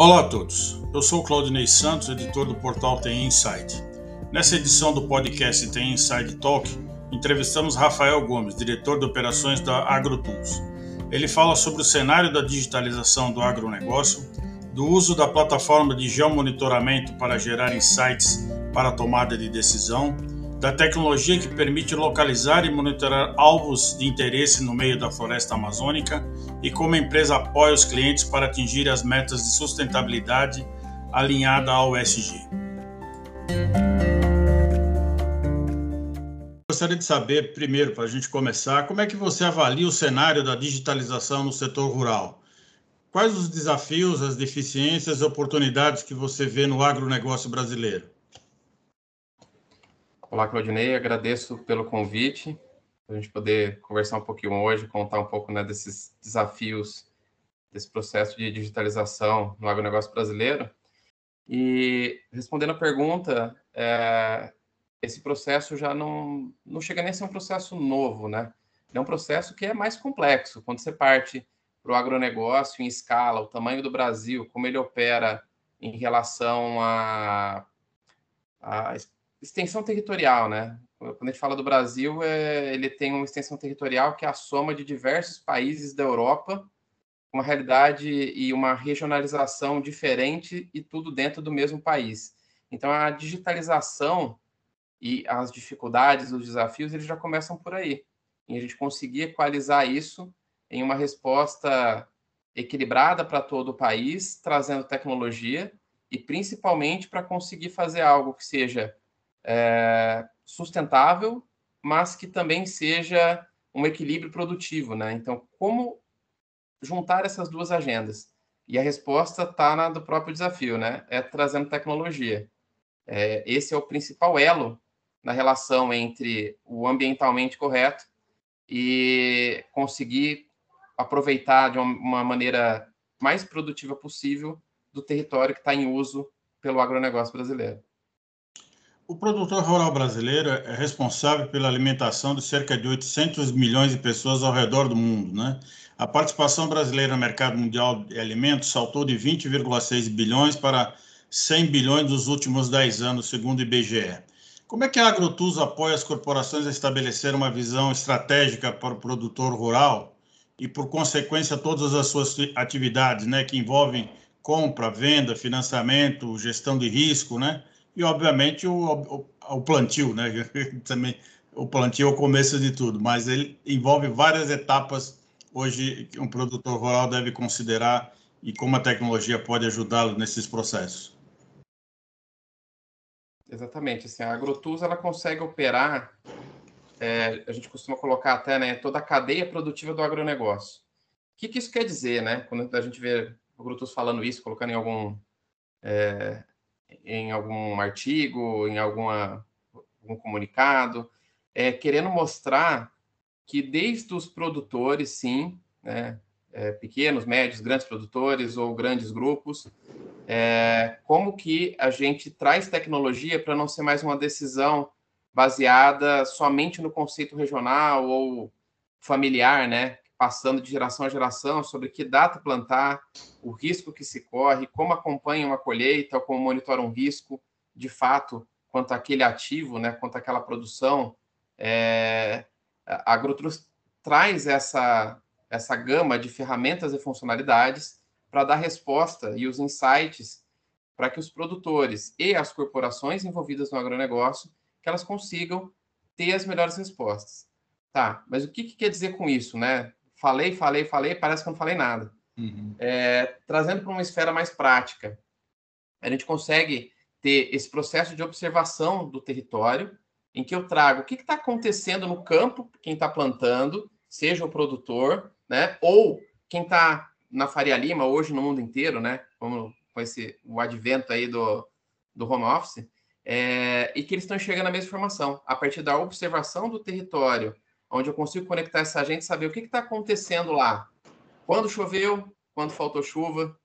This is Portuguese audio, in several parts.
Olá a todos, eu sou Claudinei Santos, editor do portal Tem Insight. Nessa edição do podcast Tem Inside Talk, entrevistamos Rafael Gomes, diretor de operações da AgroTools. Ele fala sobre o cenário da digitalização do agronegócio, do uso da plataforma de geomonitoramento para gerar insights para a tomada de decisão, da tecnologia que permite localizar e monitorar alvos de interesse no meio da floresta amazônica e como a empresa apoia os clientes para atingir as metas de sustentabilidade alinhada ao ESG. Gostaria de saber, primeiro, para a gente começar, como é que você avalia o cenário da digitalização no setor rural? Quais os desafios, as deficiências e oportunidades que você vê no agronegócio brasileiro? Olá, Claudinei, agradeço pelo convite, para a gente poder conversar um pouquinho hoje, contar um pouco né, desses desafios, desse processo de digitalização no agronegócio brasileiro. E respondendo a pergunta, é, esse processo já não, não chega nem a ser um processo novo, né? É um processo que é mais complexo. Quando você parte para o agronegócio em escala, o tamanho do Brasil, como ele opera em relação a, a extensão territorial, né? Quando a gente fala do Brasil, é, ele tem uma extensão territorial que é a soma de diversos países da Europa, uma realidade e uma regionalização diferente e tudo dentro do mesmo país. Então, a digitalização e as dificuldades, os desafios, eles já começam por aí. E a gente conseguir equalizar isso em uma resposta equilibrada para todo o país, trazendo tecnologia e principalmente para conseguir fazer algo que seja é, sustentável, mas que também seja um equilíbrio produtivo, né? Então, como juntar essas duas agendas? E a resposta está do próprio desafio, né? É trazendo tecnologia. É, esse é o principal elo na relação entre o ambientalmente correto e conseguir aproveitar de uma maneira mais produtiva possível do território que está em uso pelo agronegócio brasileiro. O produtor rural brasileiro é responsável pela alimentação de cerca de 800 milhões de pessoas ao redor do mundo, né? A participação brasileira no mercado mundial de alimentos saltou de 20,6 bilhões para 100 bilhões nos últimos 10 anos, segundo o IBGE. Como é que a AgroTools apoia as corporações a estabelecer uma visão estratégica para o produtor rural e, por consequência, todas as suas atividades, né, que envolvem compra, venda, financiamento, gestão de risco, né? E, obviamente, o, o, o plantio, né? Também o plantio é o começo de tudo, mas ele envolve várias etapas hoje que um produtor rural deve considerar e como a tecnologia pode ajudá-lo nesses processos. Exatamente, assim, a AgroTools ela consegue operar, é, a gente costuma colocar até né, toda a cadeia produtiva do agronegócio. O que, que isso quer dizer, né? Quando a gente vê o AgroTools falando isso, colocando em algum é, em algum artigo, em alguma, algum comunicado, é, querendo mostrar que desde os produtores, sim, né, é, pequenos, médios, grandes produtores ou grandes grupos, é, como que a gente traz tecnologia para não ser mais uma decisão baseada somente no conceito regional ou familiar, né? Passando de geração a geração sobre que data plantar, o risco que se corre, como acompanha uma colheita, como monitora um risco, de fato, quanto àquele ativo, né, quanto àquela produção. É, a AgroTrust traz essa, essa gama de ferramentas e funcionalidades para dar resposta e os insights para que os produtores e as corporações envolvidas no agronegócio que elas consigam ter as melhores respostas. Tá, mas o que, que quer dizer com isso, né? Falei, falei, falei, parece que não falei nada. Uhum. É, trazendo para uma esfera mais prática, a gente consegue ter esse processo de observação do território, em que eu trago o que está acontecendo no campo, quem está plantando, seja o produtor, né, ou quem está na Faria Lima, hoje no mundo inteiro, né, como com esse, o advento aí do, do home office, é, e que eles estão enxergando a mesma informação. A partir da observação do território onde eu consigo conectar essa gente e saber o que está acontecendo lá. Quando choveu, quando faltou chuva,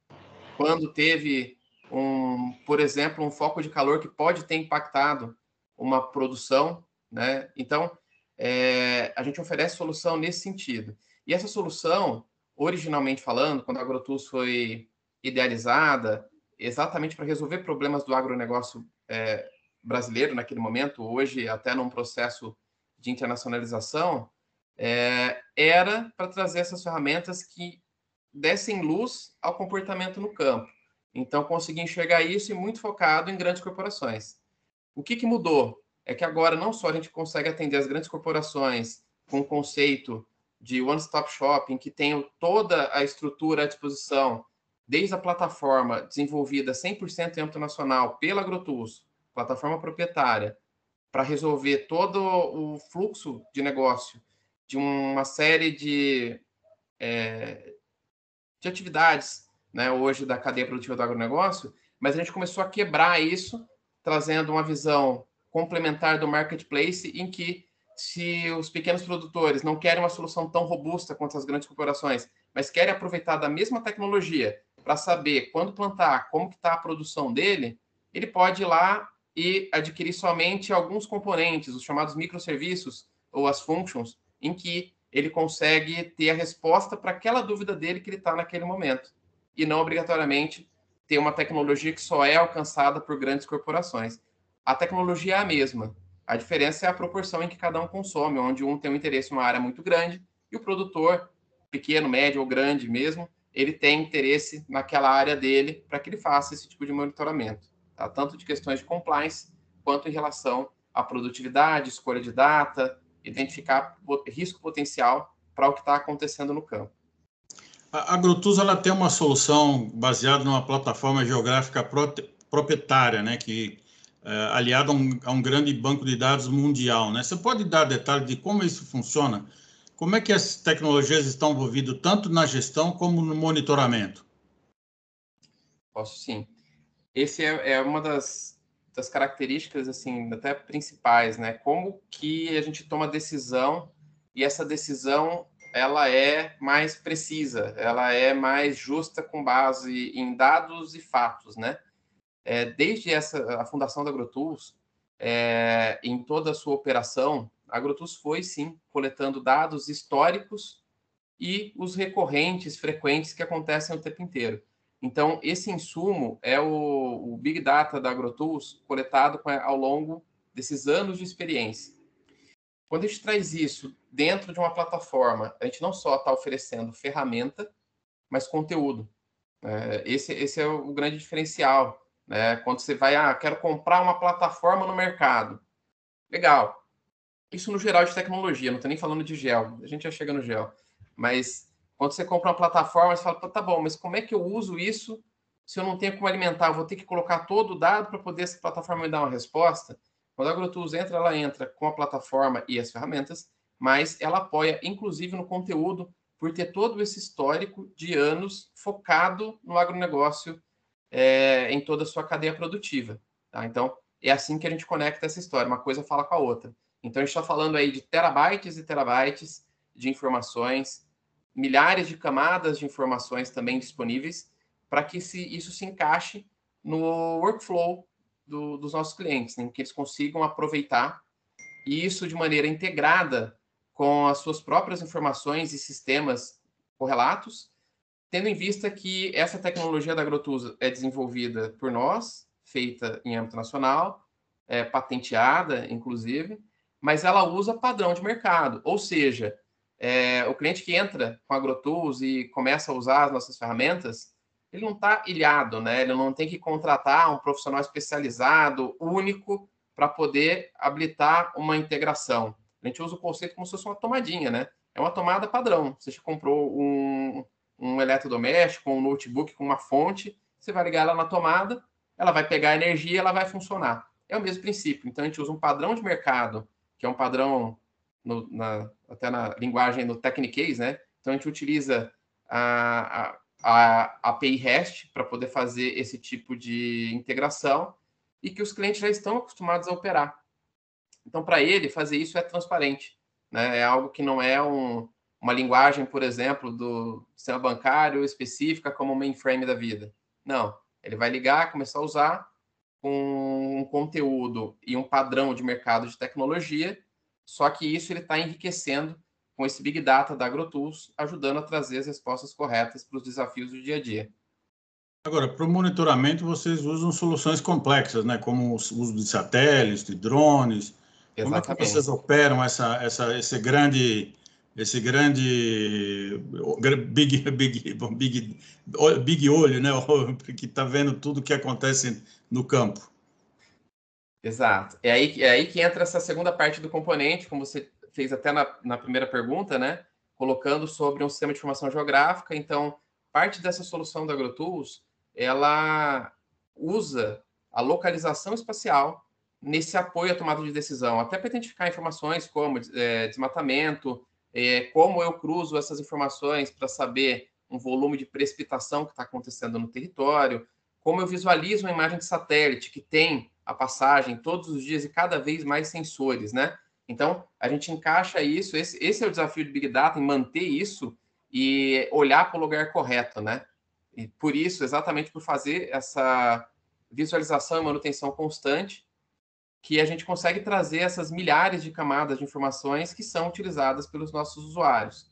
quando teve, um, por exemplo, um foco de calor que pode ter impactado uma produção, né? Então, é, a gente oferece solução nesse sentido. E essa solução, originalmente falando, quando a AgroTools foi idealizada exatamente para resolver problemas do agronegócio é, brasileiro naquele momento, hoje até num processo de internacionalização, é, era para trazer essas ferramentas que dessem luz ao comportamento no campo. Então, consegui enxergar isso e muito focado em grandes corporações. O que, que mudou? É que agora não só a gente consegue atender as grandes corporações com o conceito de one-stop shopping, que tem toda a estrutura à disposição, desde a plataforma desenvolvida 100% em âmbito nacional pela AgroTools, plataforma proprietária, para resolver todo o fluxo de negócio de uma série de, é, de atividades né, hoje da cadeia produtiva do agronegócio, mas a gente começou a quebrar isso, trazendo uma visão complementar do marketplace, em que se os pequenos produtores não querem uma solução tão robusta quanto as grandes corporações, mas querem aproveitar da mesma tecnologia para saber quando plantar, como está a produção dele, ele pode ir lá e adquirir somente alguns componentes, os chamados microserviços ou as functions, em que ele consegue ter a resposta para aquela dúvida dele que ele está naquele momento. E não obrigatoriamente ter uma tecnologia que só é alcançada por grandes corporações. A tecnologia é a mesma. A diferença é a proporção em que cada um consome, onde um tem um interesse em uma área muito grande e o produtor, pequeno, médio ou grande mesmo, ele tem interesse naquela área dele para que ele faça esse tipo de monitoramento, tá? tanto de questões de compliance quanto em relação à produtividade, escolha de data, identificar risco potencial para o que está acontecendo no campo. A AgroTools ela tem uma solução baseada numa plataforma geográfica proprietária, né, que é, aliada a um, a um, grande banco de dados mundial, né? Você pode dar detalhes de como isso funciona? Como é que as tecnologias estão envolvidas tanto na gestão como no monitoramento? Posso sim. Esse é, é uma das das características assim até principais, né? Como que a gente toma decisão e essa decisão ela é mais precisa, ela é mais justa com base em dados e fatos, né? É, desde essa a fundação da AgroTools, é, em toda a sua operação, a AgroTools foi sim coletando dados históricos e os recorrentes, frequentes que acontecem o tempo inteiro. Então, esse insumo é o, o Big Data da AgroTools coletado ao longo desses anos de experiência. Quando a gente traz isso dentro de uma plataforma, a gente não só está oferecendo ferramenta, mas conteúdo. É, esse, esse é o grande diferencial. Né? Quando você vai, ah, quero comprar uma plataforma no mercado. Legal. Isso no geral de tecnologia, não estou nem falando de gel, a gente já chega no gel. Mas quando você compra uma plataforma, você fala, tá bom, mas como é que eu uso isso se eu não tenho como alimentar? Eu vou ter que colocar todo o dado para poder essa plataforma me dar uma resposta? Quando a AgroTools entra, ela entra com a plataforma e as ferramentas, mas ela apoia, inclusive, no conteúdo, por ter todo esse histórico de anos focado no agronegócio é, em toda a sua cadeia produtiva. Tá? Então, é assim que a gente conecta essa história, uma coisa fala com a outra. Então, a gente está falando aí de terabytes e terabytes de informações, milhares de camadas de informações também disponíveis para que se, isso se encaixe no workflow do, dos nossos clientes, né? que eles consigam aproveitar isso de maneira integrada com as suas próprias informações e sistemas correlatos, tendo em vista que essa tecnologia da AgroTools é desenvolvida por nós, feita em âmbito nacional, é patenteada, inclusive, mas ela usa padrão de mercado, ou seja, é, o cliente que entra com a AgroTools e começa a usar as nossas ferramentas, ele não está ilhado, né? Ele não tem que contratar um profissional especializado, único, para poder habilitar uma integração. A gente usa o conceito como se fosse uma tomadinha, né? É uma tomada padrão. Você comprou um, um eletrodoméstico, um notebook com uma fonte, você vai ligar ela na tomada, ela vai pegar energia ela vai funcionar. É o mesmo princípio. Então, a gente usa um padrão de mercado, que é um padrão no, na, até na linguagem no Techniques, né? Então a gente utiliza a, a, a API REST para poder fazer esse tipo de integração e que os clientes já estão acostumados a operar. Então, para ele, fazer isso é transparente. Né? É algo que não é um, uma linguagem, por exemplo, do sistema bancário específica como o mainframe da vida. Não. Ele vai ligar, começar a usar com um conteúdo e um padrão de mercado de tecnologia só que isso ele está enriquecendo com esse Big Data da AgroTools, ajudando a trazer as respostas corretas para os desafios do dia a dia. Agora, para o monitoramento, vocês usam soluções complexas, né? como o uso de satélites, de drones. Exatamente. Como é que vocês operam essa, essa, esse grande esse grande big, big, big, big olho, né? que está vendo tudo o que acontece no campo. Exato. É aí, é aí que entra essa segunda parte do componente, como você fez até na, na primeira pergunta, né? Colocando sobre um sistema de informação geográfica. Então, parte dessa solução da AgroTools, ela usa a localização espacial nesse apoio à tomada de decisão, até para identificar informações como é, desmatamento, é, como eu cruzo essas informações para saber um volume de precipitação que está acontecendo no território, como eu visualizo uma imagem de satélite que tem a passagem todos os dias e cada vez mais sensores, né? Então, a gente encaixa isso, esse, esse é o desafio do Big Data, em manter isso e olhar para o lugar correto, né? E por isso, exatamente por fazer essa visualização e manutenção constante, que a gente consegue trazer essas milhares de camadas de informações que são utilizadas pelos nossos usuários.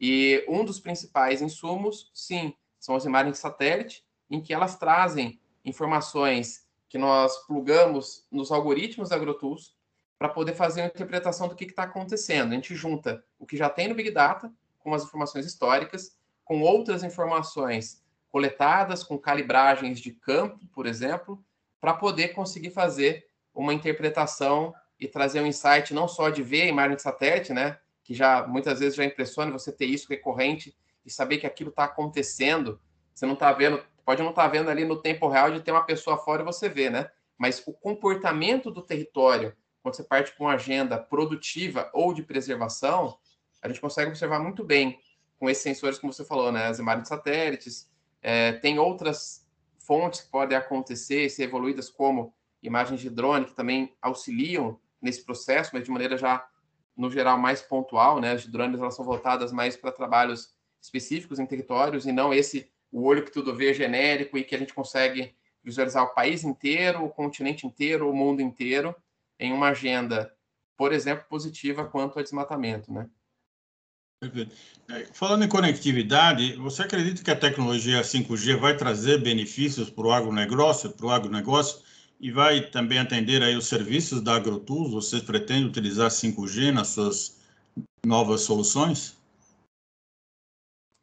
E um dos principais insumos, sim, são as imagens satélite, em que elas trazem informações que nós plugamos nos algoritmos da AgroTools para poder fazer uma interpretação do que está acontecendo. A gente junta o que já tem no Big Data com as informações históricas, com outras informações coletadas, com calibragens de campo, por exemplo, para poder conseguir fazer uma interpretação e trazer um insight não só de ver a imagem de satélite, né, que já muitas vezes já impressiona você ter isso recorrente e saber que aquilo está acontecendo. Você não está vendo, pode não estar tá vendo ali no tempo real de ter uma pessoa fora e você vê, né? Mas o comportamento do território, quando você parte com uma agenda produtiva ou de preservação, a gente consegue observar muito bem com esses sensores, como você falou, né? As imagens de satélites, é, tem outras fontes que podem acontecer, ser evoluídas, como imagens de drone que também auxiliam nesse processo, mas de maneira já, no geral, mais pontual, né? As drones elas são voltadas mais para trabalhos específicos em territórios e não esse o olho que tudo vê genérico e que a gente consegue visualizar o país inteiro, o continente inteiro, o mundo inteiro em uma agenda, por exemplo, positiva quanto ao desmatamento, né? Perfeito. É, falando em conectividade, você acredita que a tecnologia 5G vai trazer benefícios para o agronegócio, para o agronegócio? e vai também atender aí os serviços da AgroTools. Vocês pretendem utilizar 5G nas suas novas soluções?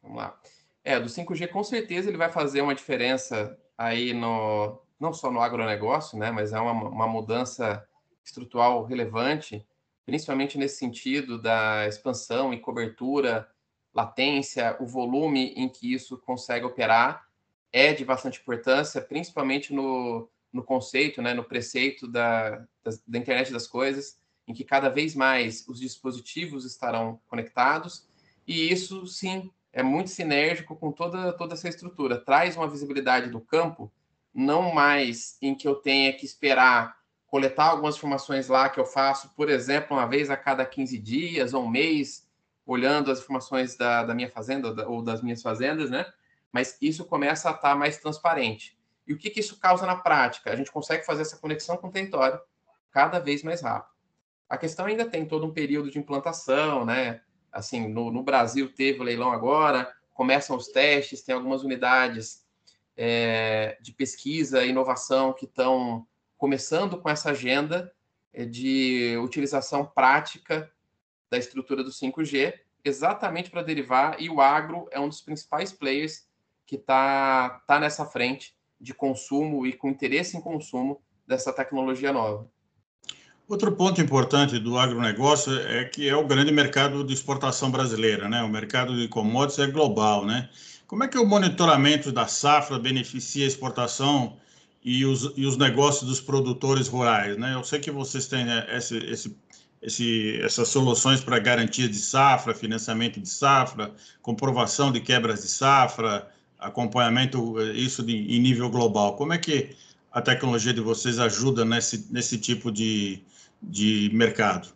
Vamos lá. É, do 5G com certeza ele vai fazer uma diferença aí no não só no agronegócio, né, mas é uma, uma mudança estrutural relevante, principalmente nesse sentido da expansão e cobertura, latência, o volume em que isso consegue operar é de bastante importância, principalmente no no conceito, né, no preceito da, da, da, internet das coisas, em que cada vez mais os dispositivos estarão conectados, e isso, sim, é muito sinérgico com toda, toda essa estrutura. Traz uma visibilidade do campo, não mais em que eu tenha que esperar coletar algumas informações lá que eu faço, por exemplo, uma vez a cada 15 dias ou um mês, olhando as informações da, da minha fazenda ou das minhas fazendas, né? Mas isso começa a estar mais transparente. E o que, que isso causa na prática? A gente consegue fazer essa conexão com o território cada vez mais rápido. A questão ainda tem todo um período de implantação, né? Assim, no, no Brasil teve o leilão agora, começam os testes, tem algumas unidades é, de pesquisa e inovação que estão começando com essa agenda é, de utilização prática da estrutura do 5G, exatamente para derivar, e o agro é um dos principais players que está tá nessa frente de consumo e com interesse em consumo dessa tecnologia nova. Outro ponto importante do agronegócio é que é o grande mercado de exportação brasileira, né? O mercado de commodities é global, né? Como é que o monitoramento da safra beneficia a exportação e os, e os negócios dos produtores rurais, né? Eu sei que vocês têm né, esse, esse, esse, essas soluções para garantia de safra, financiamento de safra, comprovação de quebras de safra, acompanhamento, eh, isso de, em nível global. Como é que a tecnologia de vocês ajuda nesse, nesse tipo de, de mercado?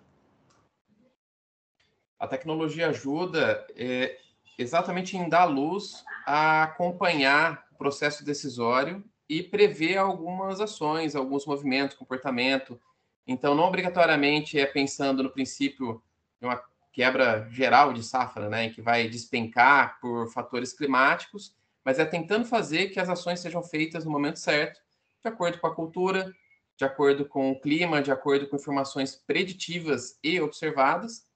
A tecnologia ajuda é, exatamente em dar luz a acompanhar o processo decisório e prever algumas ações, alguns movimentos, comportamento. Então, não obrigatoriamente é pensando no princípio de uma quebra geral de safra, né, que vai despencar por fatores climáticos, mas é tentando fazer que as ações sejam feitas no momento certo, de acordo com a cultura, de acordo com o clima, de acordo com informações preditivas e observadas,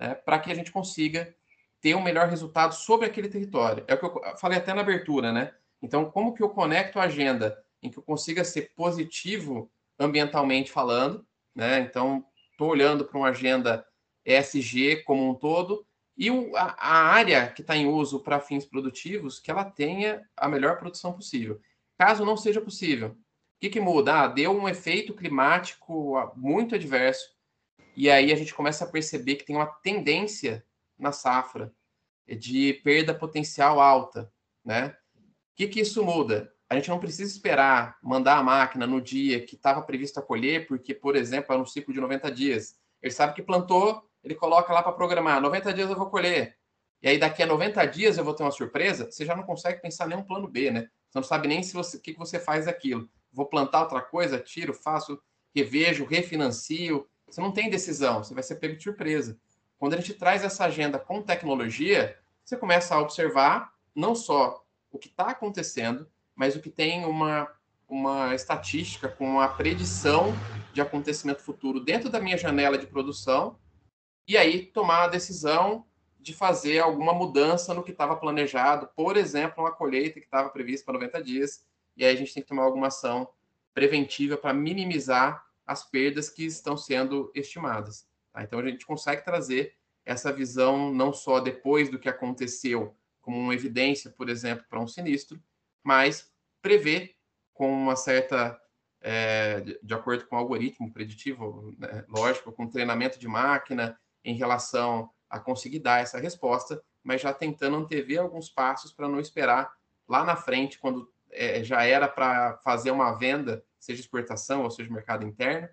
né, para que a gente consiga ter um melhor resultado sobre aquele território. É o que eu falei até na abertura, né? Então, como que eu conecto a agenda em que eu consiga ser positivo ambientalmente falando, né? Então, estou olhando para uma agenda ESG como um todo e o, a, a, área que está em uso para fins produtivos, que ela tenha a melhor produção possível. Caso não seja possível, o que, que muda? Ah, deu um efeito climático ah, muito adverso, e aí a gente começa a perceber que tem uma tendência na safra de perda potencial alta, né? O que, que isso muda? A gente não precisa esperar mandar a máquina no dia que estava previsto a colher, porque, por exemplo, é um ciclo de 90 dias. Ele sabe que plantou, ele coloca lá para programar, 90 dias eu vou colher. E aí daqui a 90 dias eu vou ter uma surpresa, você já não consegue pensar nenhum plano B, né? Você não sabe nem se você, o que, que você faz daquilo. Vou plantar outra coisa, tiro, faço, revejo, refinancio. Você não tem decisão, você vai ser pego de surpresa. Quando a gente traz essa agenda com tecnologia, você começa a observar não só o que está acontecendo, mas o que tem uma, uma estatística com uma predição de acontecimento futuro dentro da minha janela de produção, e aí tomar a decisão de fazer alguma mudança no que estava planejado, por exemplo, uma colheita que estava prevista para 90 dias, e aí a gente tem que tomar alguma ação preventiva para minimizar as perdas que estão sendo estimadas. Tá? Então, a gente consegue trazer essa visão não só depois do que aconteceu, como uma evidência, por exemplo, para um sinistro, mas prever com uma certa, é, de acordo com o algoritmo preditivo, né, lógico, com treinamento de máquina em relação a conseguir dar essa resposta, mas já tentando antever alguns passos para não esperar lá na frente, quando é, já era para fazer uma venda, seja exportação ou seja mercado interno,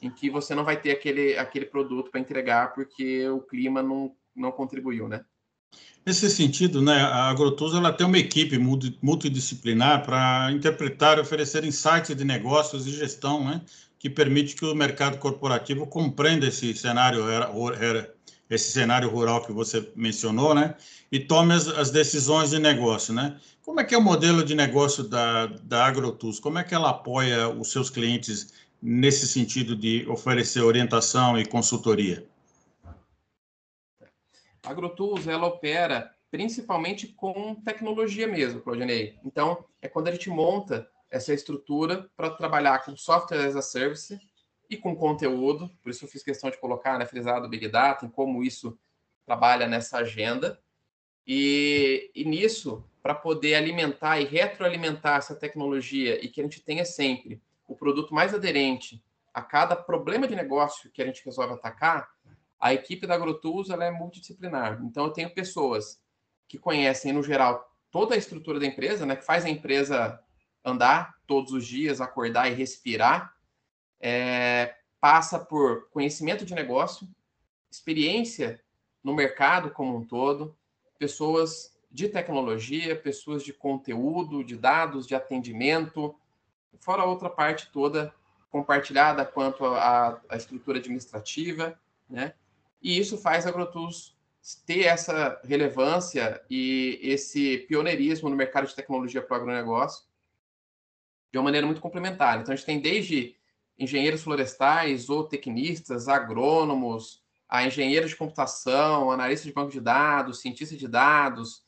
em que você não vai ter aquele, aquele produto para entregar porque o clima não, não contribuiu, né? Nesse sentido, né, a Agrotus ela tem uma equipe multidisciplinar para interpretar e oferecer insights de negócios e gestão, né, que permite que o mercado corporativo compreenda esse cenário esse cenário rural que você mencionou, né, e tome as, as decisões de negócio, né? Como é que é o modelo de negócio da, da Agrotus? Como é que ela apoia os seus clientes nesse sentido de oferecer orientação e consultoria? A AgroTools, ela opera principalmente com tecnologia mesmo, Claudinei. Então, é quando a gente monta essa estrutura para trabalhar com software as a service e com conteúdo, por isso eu fiz questão de colocar, né, frisado Big Data, em como isso trabalha nessa agenda. E, e nisso, para poder alimentar e retroalimentar essa tecnologia e que a gente tenha sempre o produto mais aderente a cada problema de negócio que a gente resolve atacar, a equipe da AgroTools ela é multidisciplinar. Então, eu tenho pessoas que conhecem, no geral, toda a estrutura da empresa, né, que faz a empresa andar todos os dias, acordar e respirar, é, passa por conhecimento de negócio, experiência no mercado como um todo, pessoas de tecnologia, pessoas de conteúdo, de dados, de atendimento, fora a outra parte toda compartilhada quanto à, estrutura administrativa, né? E isso faz a AgroTools ter essa relevância e esse pioneirismo no mercado de tecnologia para o agronegócio de uma maneira muito complementar. Então, a gente tem desde engenheiros florestais, ou tecnistas, agrônomos, a engenheiros de computação, analistas de banco de dados, cientistas de dados,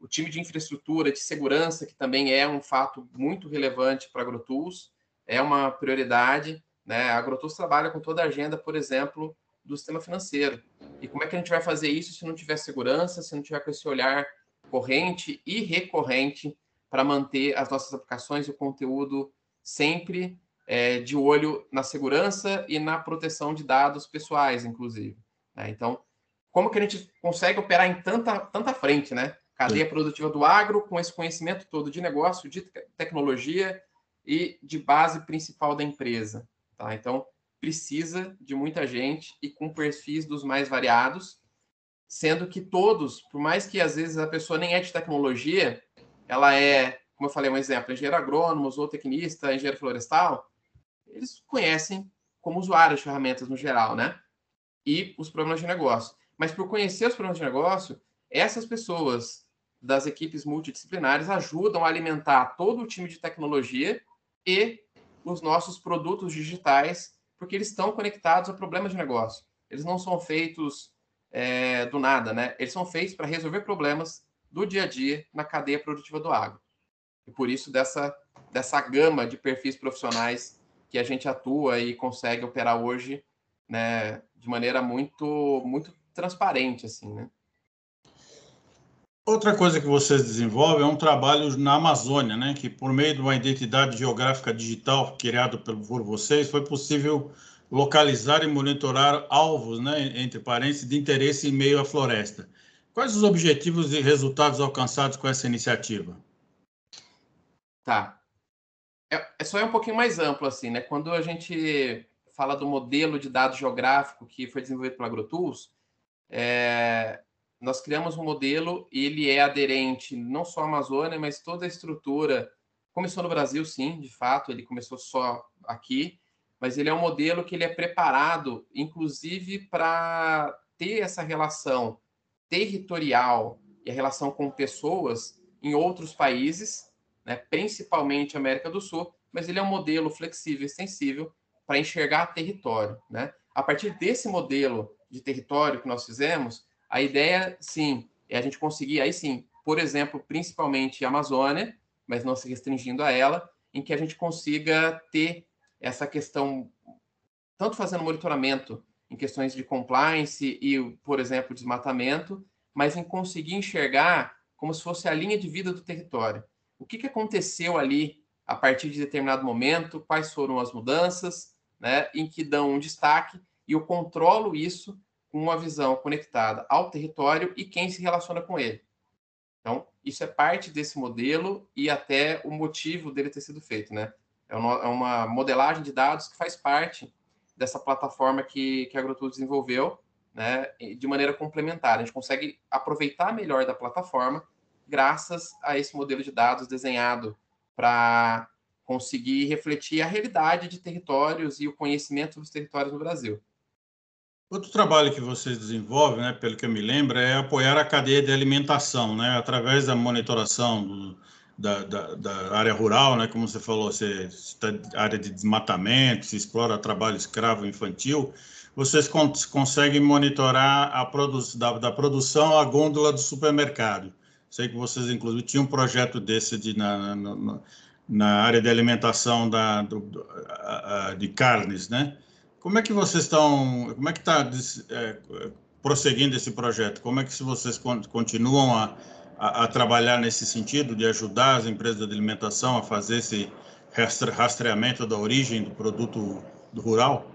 o time de infraestrutura, de segurança, que também é um fato muito relevante para a AgroTools, é uma prioridade. Né? A AgroTools trabalha com toda a agenda, por exemplo, do sistema financeiro. E como é que a gente vai fazer isso se não tiver segurança, se não tiver com esse olhar corrente e recorrente para manter as nossas aplicações e o conteúdo sempre é, de olho na segurança e na proteção de dados pessoais, inclusive. Né? Então, como que a gente consegue operar em tanta, tanta frente, né? cadeia produtiva do agro, com esse conhecimento todo de negócio, de tecnologia e de base principal da empresa. Tá? Então, precisa de muita gente e com perfis dos mais variados, sendo que todos, por mais que às vezes a pessoa nem é de tecnologia, ela é, como eu falei, um exemplo, engenheiro agrônomo, ou tecnista, engenheiro florestal, eles conhecem como usuários de ferramentas no geral, né? E os problemas de negócio. Mas por conhecer os problemas de negócio, essas pessoas das equipes multidisciplinares ajudam a alimentar todo o time de tecnologia e os nossos produtos digitais, porque eles estão conectados a problemas de negócio. Eles não são feitos é, do nada, né? Eles são feitos para resolver problemas do dia a dia na cadeia produtiva do agro. E por isso dessa, dessa gama de perfis profissionais que a gente atua e consegue operar hoje, né, de maneira muito muito transparente, assim, né? Outra coisa que vocês desenvolvem é um trabalho na Amazônia, né? Que por meio de uma identidade geográfica digital criada por vocês, foi possível localizar e monitorar alvos, né? Entre parênteses, de interesse em meio à floresta. Quais os objetivos e resultados alcançados com essa iniciativa? Tá. É, é só é um pouquinho mais amplo, assim, né? Quando a gente fala do modelo de dado geográfico que foi desenvolvido pela AgroTools, é, nós criamos um modelo, ele é aderente não só à Amazônia, mas toda a estrutura. Começou no Brasil, sim, de fato, ele começou só aqui, mas ele é um modelo que ele é preparado, inclusive, para ter essa relação territorial e a relação com pessoas em outros países, né, principalmente América do Sul, mas ele é um modelo flexível e sensível para enxergar território. Né? A partir desse modelo de território que nós fizemos, a ideia, sim, é a gente conseguir, aí sim, por exemplo, principalmente a Amazônia, mas não se restringindo a ela, em que a gente consiga ter essa questão, tanto fazendo monitoramento em questões de compliance e, por exemplo, desmatamento, mas em conseguir enxergar como se fosse a linha de vida do território. O que, que aconteceu ali a partir de determinado momento, quais foram as mudanças, né, em que dão um destaque, e eu controlo isso com uma visão conectada ao território e quem se relaciona com ele. Então, isso é parte desse modelo e até o motivo dele ter sido feito, né? É uma é modelagem de dados que faz parte dessa plataforma que, que a AgroTools desenvolveu, né, de maneira complementar. A gente consegue aproveitar melhor da plataforma graças a esse modelo de dados desenhado para conseguir refletir a realidade de territórios e o conhecimento dos territórios no Brasil. Outro trabalho que vocês desenvolvem, né, pelo que eu me lembro, é apoiar a cadeia de alimentação, né, através da monitoração do, da, da, da, área rural, né, como você falou, você está área de desmatamento, se explora trabalho escravo infantil, vocês cons conseguem monitorar a produ da, da, produção à gôndola do supermercado. Sei que vocês, inclusive, tinham um projeto desse de, na, na, na área de alimentação da, do, de carnes, né? Como é que vocês estão, como é que está é, prosseguindo esse projeto? Como é que vocês continuam a, a, a, trabalhar nesse sentido de ajudar as empresas de alimentação a fazer esse rastreamento da origem do produto rural?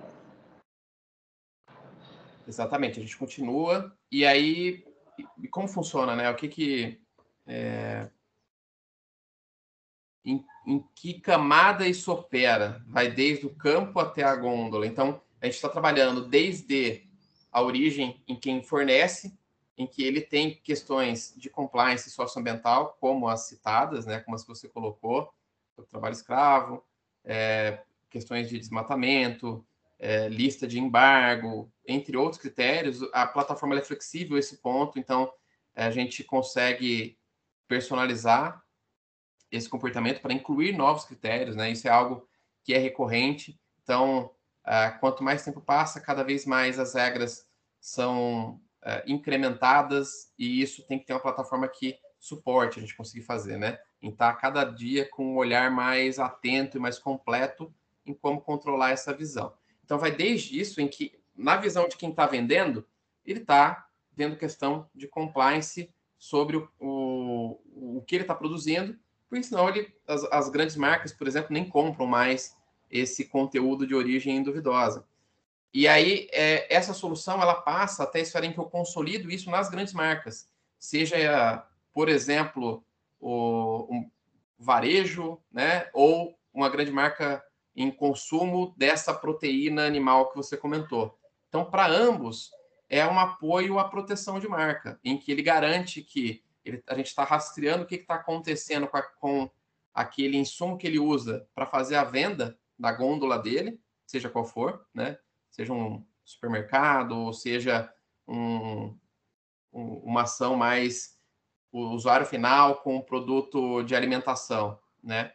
Exatamente, a gente continua. E aí, como funciona, né? O que que é, em, em que camada isso opera, vai desde o campo até a gôndola. Então, a gente está trabalhando desde a origem em quem fornece, em que ele tem questões de compliance socioambiental, como as citadas, né, como as que você colocou, o trabalho escravo, é, questões de desmatamento, é, lista de embargo, entre outros critérios. A plataforma é flexível esse ponto, então a gente consegue personalizar esse comportamento para incluir novos critérios, né? Isso é algo que é recorrente. Então, uh, quanto mais tempo passa, cada vez mais as regras são uh, incrementadas e isso tem que ter uma plataforma que suporte a gente conseguir fazer, né? Tá cada dia com um olhar mais atento e mais completo em como controlar essa visão. Então, vai desde isso em que, na visão de quem está vendendo, ele está vendo questão de compliance sobre o, o, o que ele está produzindo porque senão ele, as, as grandes marcas, por exemplo, nem compram mais esse conteúdo de origem duvidosa. E aí, é, essa solução, ela passa até a esfera em que eu consolido isso nas grandes marcas. Seja, por exemplo, o um varejo, né? Ou uma grande marca em consumo dessa proteína animal que você comentou. Então, para ambos, é um apoio à proteção de marca, em que ele garante que ele, a gente está rastreando o que está acontecendo com, a, com aquele insumo que ele usa para fazer a venda da gôndola dele, seja qual for, né? Seja um supermercado, ou seja um, um, uma ação mais o usuário final com o produto de alimentação, né?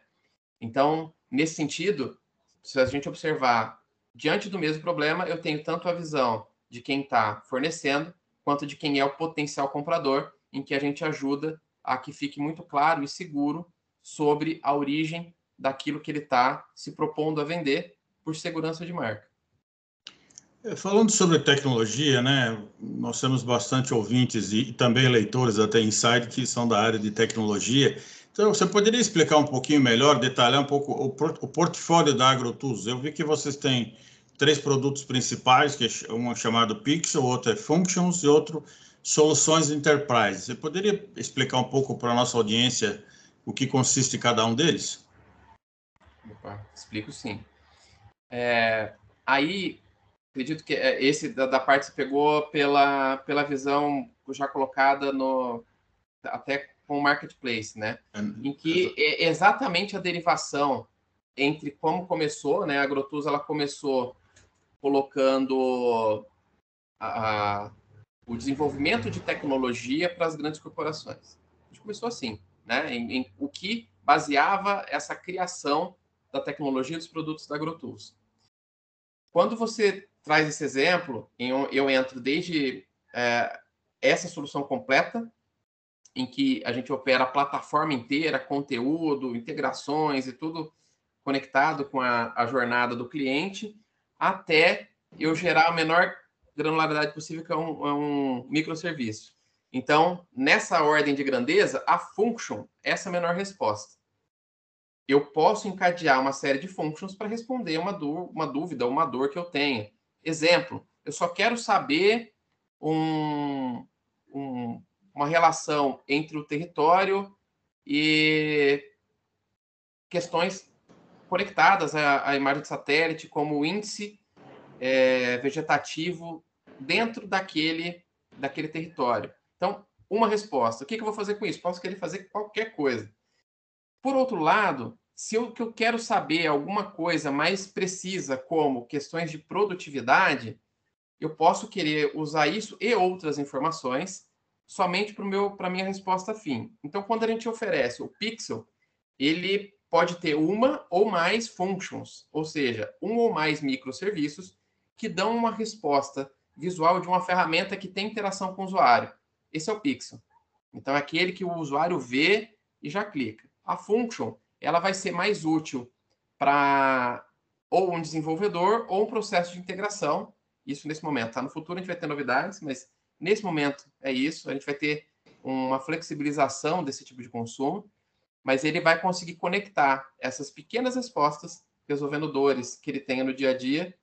Então, nesse sentido, se a gente observar diante do mesmo problema, eu tenho tanto a visão de quem está fornecendo, quanto de quem é o potencial comprador, em que a gente ajuda a que fique muito claro e seguro sobre a origem daquilo que ele está se propondo a vender por segurança de marca. É, falando sobre tecnologia, né, nós temos bastante ouvintes e também leitores até Inside que são da área de tecnologia. Então, você poderia explicar um pouquinho melhor, detalhar um pouco o, o portfólio da AgroTools? Eu vi que vocês têm três produtos principais, que é um é chamado Pixel, outro é Functions e outro Soluções Enterprise. Você poderia explicar um pouco para a nossa audiência o que consiste cada um deles? Opa, explico sim. É, aí, acredito que é, esse da, da, parte você pegou pela, pela visão já colocada no até com o marketplace, né? É, em que é exatamente a derivação entre como começou, né? A Agrotus ela começou colocando a, a, o desenvolvimento de tecnologia para as grandes corporações. A gente começou assim, né? Em, em, o que baseava essa criação da tecnologia dos produtos da Agrotools. Quando você traz esse exemplo, eu entro desde é, essa solução completa, em que a gente opera a plataforma inteira, conteúdo, integrações e tudo conectado com a, a jornada do cliente, até eu gerar a menor granularidade possível, que é um, é um microserviço. Então, nessa ordem de grandeza, a function é essa menor resposta. Eu posso encadear uma série de functions para responder uma, uma dúvida, uma dor que eu tenha. Exemplo, eu só quero saber um, um, uma relação entre o território e questões conectadas à, à imagem de satélite, como o índice é, vegetativo dentro daquele, daquele território. Então, uma resposta. O que, que eu vou fazer com isso? Posso querer fazer qualquer coisa. Por outro lado, se eu, que eu quero saber alguma coisa mais precisa, como questões de produtividade, eu posso querer usar isso e outras informações somente para a minha resposta fim. Então, quando a gente oferece o Pixel, ele pode ter uma ou mais functions, ou seja, um ou mais microserviços que dão uma resposta visual de uma ferramenta que tem interação com o usuário. Esse é o Pixel. Então, é aquele que o usuário vê e já clica. A function, ela vai ser mais útil para ou um desenvolvedor ou um processo de integração. Isso nesse momento. Tá? No futuro a gente vai ter novidades, mas nesse momento é isso. A gente vai ter uma flexibilização desse tipo de consumo, mas ele vai conseguir conectar essas pequenas respostas, resolvendo dores que ele tenha no dia a dia,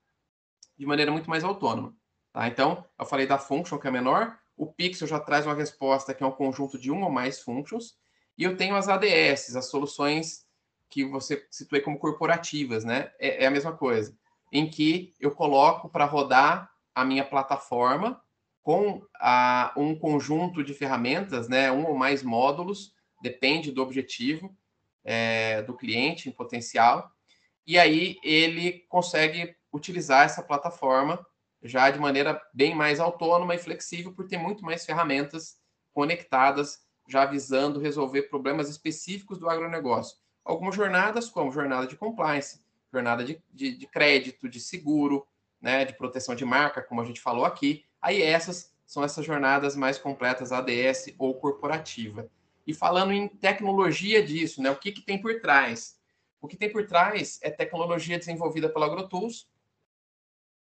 de maneira muito mais autônoma. Tá? Então, eu falei da function, que é menor, o Pixel já traz uma resposta que é um conjunto de uma ou mais functions, e eu tenho as ADS, as soluções que você citou como corporativas, né? É, é a mesma coisa, em que eu coloco para rodar a minha plataforma com a, um conjunto de ferramentas, né? Um ou mais módulos, depende do objetivo é, do cliente em potencial, e aí ele consegue utilizar essa plataforma já de maneira bem mais autônoma e flexível, por ter muito mais ferramentas conectadas, já visando resolver problemas específicos do agronegócio. Algumas jornadas, como jornada de compliance, jornada de, de, de crédito, de seguro, né, de proteção de marca, como a gente falou aqui. Aí essas são essas jornadas mais completas, ADS ou corporativa. E falando em tecnologia disso, né, o que, que tem por trás? O que tem por trás é tecnologia desenvolvida pela AgroTools,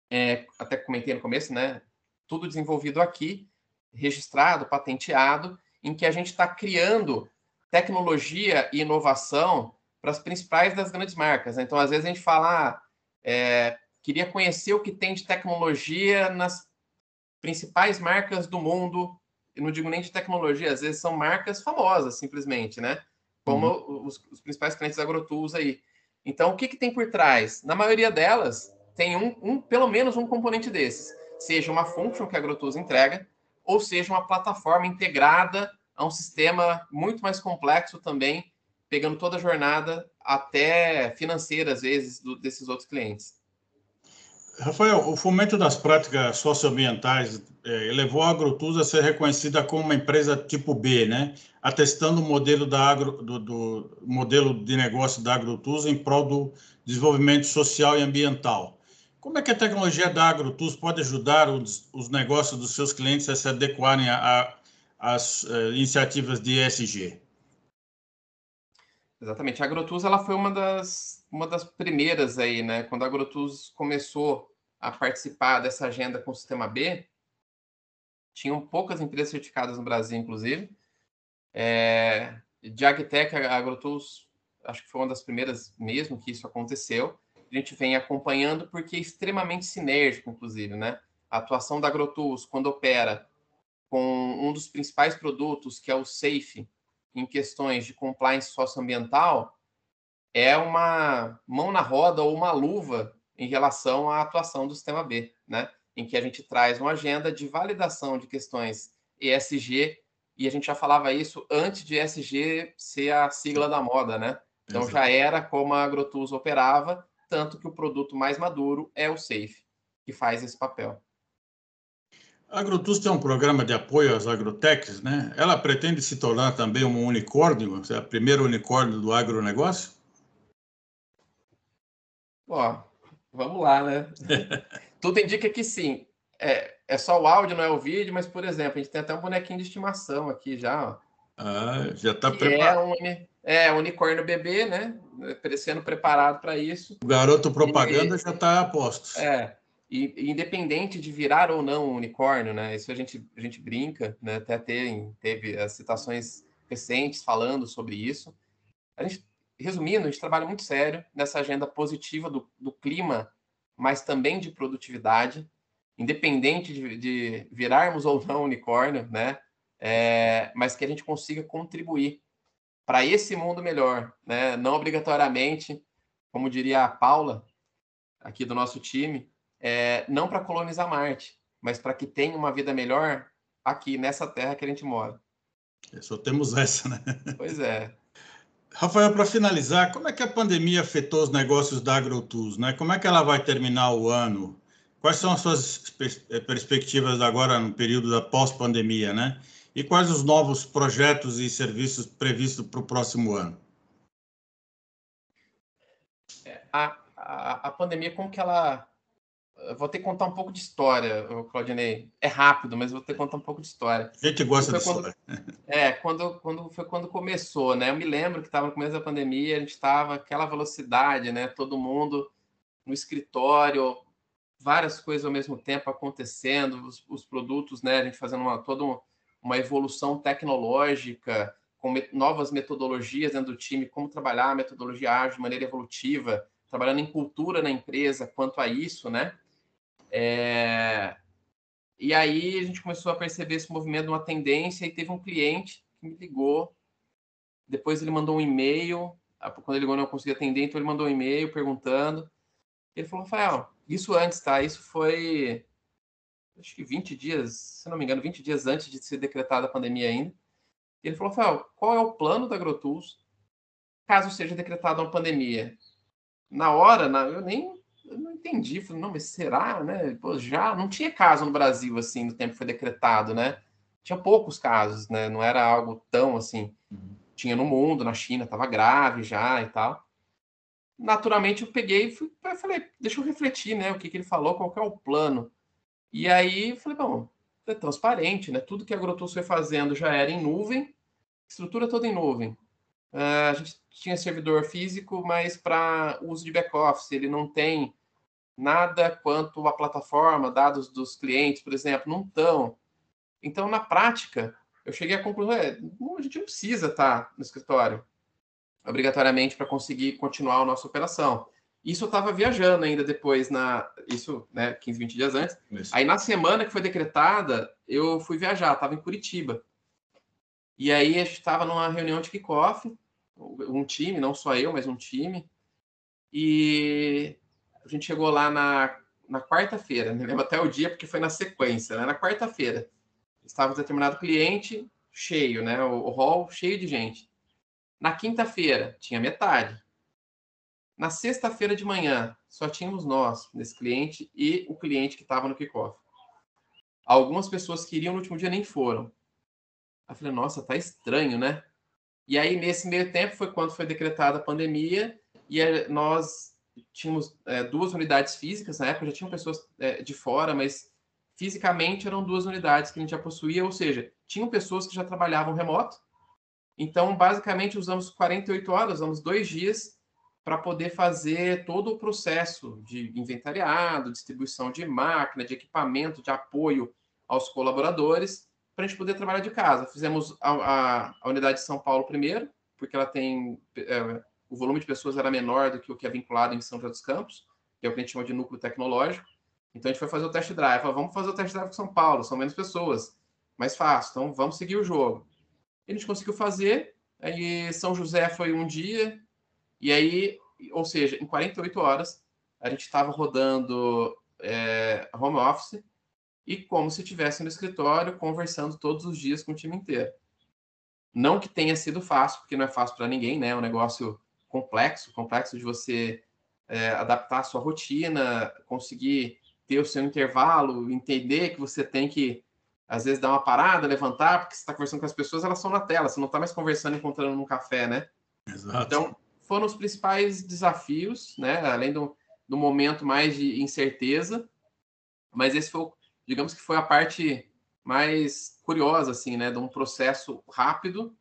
é, até comentei no começo, né? Tudo desenvolvido aqui, registrado, patenteado, em que a gente está criando tecnologia e inovação para as principais das grandes marcas. Né? Então, às vezes a gente fala, ah, é, queria conhecer o que tem de tecnologia nas principais marcas do mundo. Eu não digo nem de tecnologia, às vezes são marcas famosas, simplesmente, né? Como uhum. os, os, principais clientes da AgroTools aí. Então, o que, que tem por trás? Na maioria delas, tem um, um, pelo menos um componente desses, seja uma function que a AgroTools entrega, ou seja uma plataforma integrada a um sistema muito mais complexo também, pegando toda a jornada até financeira, às vezes, do, desses outros clientes. Rafael, o fomento das práticas socioambientais é, levou a Agrotus a ser reconhecida como uma empresa tipo B, né? Atestando o modelo, da agro, do, do modelo de negócio da Agrotus em prol do desenvolvimento social e ambiental. Como é que a tecnologia da Agrotus pode ajudar os, os negócios dos seus clientes a se adequarem às uh, iniciativas de ESG? Exatamente. A Agrotus ela foi uma das, uma das primeiras aí, né? Quando a Agrotus começou a participar dessa agenda com o Sistema B, tinham poucas empresas certificadas no Brasil, inclusive. É, de Agtech, a Agrotus, acho que foi uma das primeiras mesmo que isso aconteceu. A gente vem acompanhando porque é extremamente sinérgico, inclusive, né? A atuação da Agrotus, quando opera com um dos principais produtos, que é o Safe, em questões de compliance socioambiental é uma mão na roda ou uma luva em relação à atuação do sistema B, né? Em que a gente traz uma agenda de validação de questões ESG e a gente já falava isso antes de ESG ser a sigla da moda, né? Então Exato. já era como a AgroTools operava, tanto que o produto mais maduro é o Safe, que faz esse papel. A Agrotus tem um programa de apoio às agrotechs, né? Ela pretende se tornar também um unicórnio, a primeira unicórnio do agronegócio? Ó, vamos lá, né? Tudo indica que sim. É, é só o áudio, não é o vídeo, mas, por exemplo, a gente tem até um bonequinho de estimação aqui já, ó. Ah, já está preparado. É um, é unicórnio bebê, né? Sendo preparado para isso. O garoto propaganda e, já está a postos. É. E, independente de virar ou não um unicórnio, né? Isso a gente, a gente brinca, né? Até tem, teve as citações recentes falando sobre isso. A gente, resumindo, a gente trabalha muito sério nessa agenda positiva do, do clima, mas também de produtividade, independente de, de virarmos ou não unicórnio, né? É, mas que a gente consiga contribuir para esse mundo melhor, né? Não obrigatoriamente, como diria a Paula, aqui do nosso time, é, não para colonizar Marte, mas para que tenha uma vida melhor aqui nessa terra que a gente mora. É, só temos essa, né? Pois é. Rafael, para finalizar, como é que a pandemia afetou os negócios da AgroTools? Né? Como é que ela vai terminar o ano? Quais são as suas eh, perspectivas agora no período da pós-pandemia, né? E quais os novos projetos e serviços previstos para o próximo ano? É, a, a, a pandemia, como que ela vou ter que contar um pouco de história, Claudinei. É rápido, mas vou ter que contar um pouco de história. A gente gosta de quando, história. É, quando, quando foi quando começou, né? Eu me lembro que estava no começo da pandemia, a gente estava aquela velocidade, né? Todo mundo no escritório, várias coisas ao mesmo tempo acontecendo, os, os produtos, né? A gente fazendo uma, toda uma evolução tecnológica, com met novas metodologias dentro do time, como trabalhar a metodologia ágil de maneira evolutiva, trabalhando em cultura na empresa quanto a isso, né? É... E aí a gente começou a perceber esse movimento uma tendência e teve um cliente que me ligou. Depois ele mandou um e-mail. Quando ele ligou, não consegui atender, então ele mandou um e-mail perguntando. Ele falou, Rafael, isso antes, tá? Isso foi acho que 20 dias, se não me engano, 20 dias antes de ser decretada a pandemia ainda. Ele falou, Rafael, qual é o plano da AgroTools caso seja decretada uma pandemia? Na hora, na, eu nem eu não entendi. Falei, não, mas será, né? Pô, já não tinha caso no Brasil, assim, no tempo que foi decretado, né? Tinha poucos casos, né? Não era algo tão, assim... Uhum. Tinha no mundo, na China, estava grave já e tal. Naturalmente, eu peguei e fui, falei, deixa eu refletir, né? O que, que ele falou, qual que é o plano. E aí, falei, bom, é transparente, né? Tudo que a Agrotus foi fazendo já era em nuvem, estrutura toda em nuvem. Uh, a gente tinha servidor físico, mas para uso de back-office, ele não tem nada quanto a plataforma, dados dos clientes, por exemplo, não estão. Então, na prática, eu cheguei à conclusão: é, a gente não precisa estar no escritório obrigatoriamente para conseguir continuar a nossa operação. Isso eu estava viajando ainda depois, na isso, né, 15, 20 dias antes. Isso. Aí, na semana que foi decretada, eu fui viajar, estava em Curitiba. E aí, a gente estava numa reunião de kickoff, um time, não só eu, mas um time. E a gente chegou lá na, na quarta-feira, me lembro até o dia, porque foi na sequência, né? Na quarta-feira, estava um determinado cliente cheio, né? O, o hall cheio de gente. Na quinta-feira, tinha metade. Na sexta-feira de manhã, só tínhamos nós nesse cliente e o cliente que estava no kickoff. Algumas pessoas que iriam no último dia nem foram. Aí eu falei, nossa, tá estranho, né? E aí, nesse meio tempo, foi quando foi decretada a pandemia e eh, nós tínhamos é, duas unidades físicas. Na época já tinham pessoas é, de fora, mas fisicamente eram duas unidades que a gente já possuía, ou seja, tinham pessoas que já trabalhavam remoto. Então, basicamente, usamos 48 horas, usamos dois dias para poder fazer todo o processo de inventariado, distribuição de máquina, de equipamento, de apoio aos colaboradores, para a gente poder trabalhar de casa. Fizemos a, a, a, unidade de São Paulo primeiro, porque ela tem é, o volume de pessoas era menor do que o que é vinculado em São José dos Campos, que é o que a gente chama de núcleo tecnológico. Então a gente foi fazer o test drive. Falei, vamos fazer o test drive com São Paulo, são menos pessoas, mais fácil. Então vamos seguir o jogo. E a gente conseguiu fazer. Aí São José foi um dia, e aí, ou seja, em 48 horas, a gente estava rodando é, home office e como se estivesse no escritório, conversando todos os dias com o time inteiro. Não que tenha sido fácil, porque não é fácil para ninguém, né? É um negócio complexo, complexo de você é, adaptar a sua rotina, conseguir ter o seu intervalo, entender que você tem que, às vezes, dar uma parada, levantar, porque você está conversando com as pessoas, elas estão na tela, você não está mais conversando encontrando num café, né? Exato. Então, foram os principais desafios, né? Além do, do momento mais de incerteza, mas esse foi, digamos que foi a parte mais curiosa, assim, né? De um processo rápido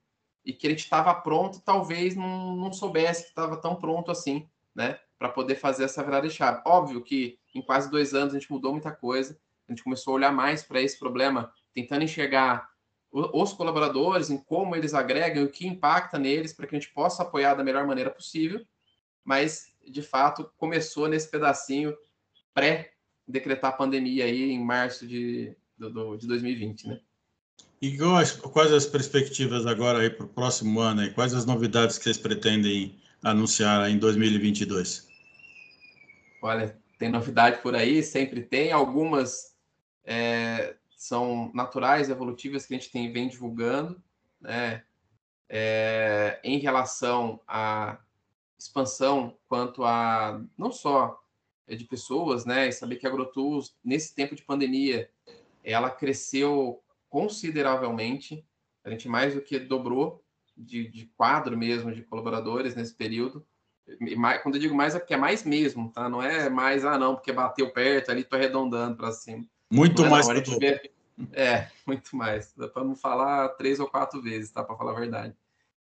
e que gente estava pronto, talvez não, não soubesse que estava tão pronto assim, né? Para poder fazer essa virada de chave. Óbvio que em quase dois anos a gente mudou muita coisa, a gente começou a olhar mais para esse problema, tentando enxergar os colaboradores, em como eles agregam, o que impacta neles, para que a gente possa apoiar da melhor maneira possível. Mas, de fato, começou nesse pedacinho pré-decretar a pandemia aí em março de, do, de 2020, né? E quais, as perspectivas agora aí para o próximo ano? Aí? Quais as novidades que vocês pretendem anunciar em 2022? Olha, tem novidade por aí, sempre tem. Algumas é, são naturais, evolutivas que a gente tem, vem divulgando, né? É, em relação à expansão quanto a não só de pessoas, né? E saber que a AgroTools, nesse tempo de pandemia, ela cresceu consideravelmente. A gente mais do que dobrou de, de quadro mesmo de colaboradores nesse período. Mais, quando eu digo mais é porque é mais mesmo, tá? Não é mais, ah, não, porque bateu perto, ali tô arredondando para cima. Muito é, mais. Não. É, muito mais. Dá para não falar três ou quatro vezes, tá? Para falar a verdade.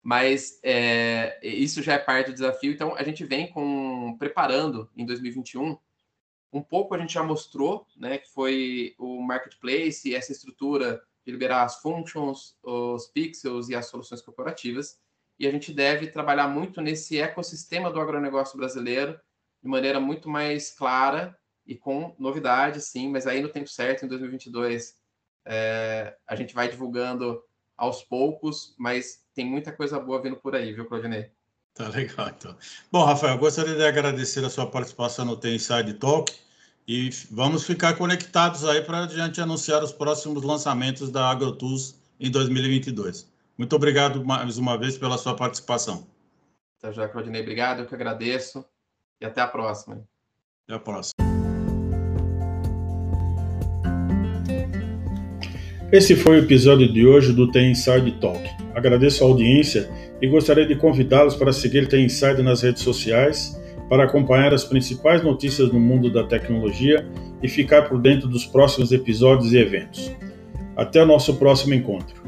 Mas é, isso já é parte do desafio. Então, a gente vem com preparando em 2021. Um pouco a gente já mostrou, né? Que foi o marketplace, essa estrutura de liberar as functions, os pixels e as soluções corporativas. E a gente deve trabalhar muito nesse ecossistema do agronegócio brasileiro de maneira muito mais clara e com novidades, sim, mas aí no tempo certo, em 2022, é, a gente vai divulgando aos poucos, mas tem muita coisa boa vindo por aí, viu, Claudinei? Tá legal, então. Bom, Rafael, gostaria de agradecer a sua participação no Tem Inside Talk e vamos ficar conectados aí para a gente anunciar os próximos lançamentos da AgroTools em 2022. Muito obrigado mais uma vez pela sua participação. Tá já, Claudinei. Obrigado, eu que agradeço. E até a próxima. Até a próxima. Esse foi o episódio de hoje do Tem Inside Talk. Agradeço a audiência e gostaria de convidá-los para seguir Tem Inside nas redes sociais para acompanhar as principais notícias no mundo da tecnologia e ficar por dentro dos próximos episódios e eventos. Até o nosso próximo encontro.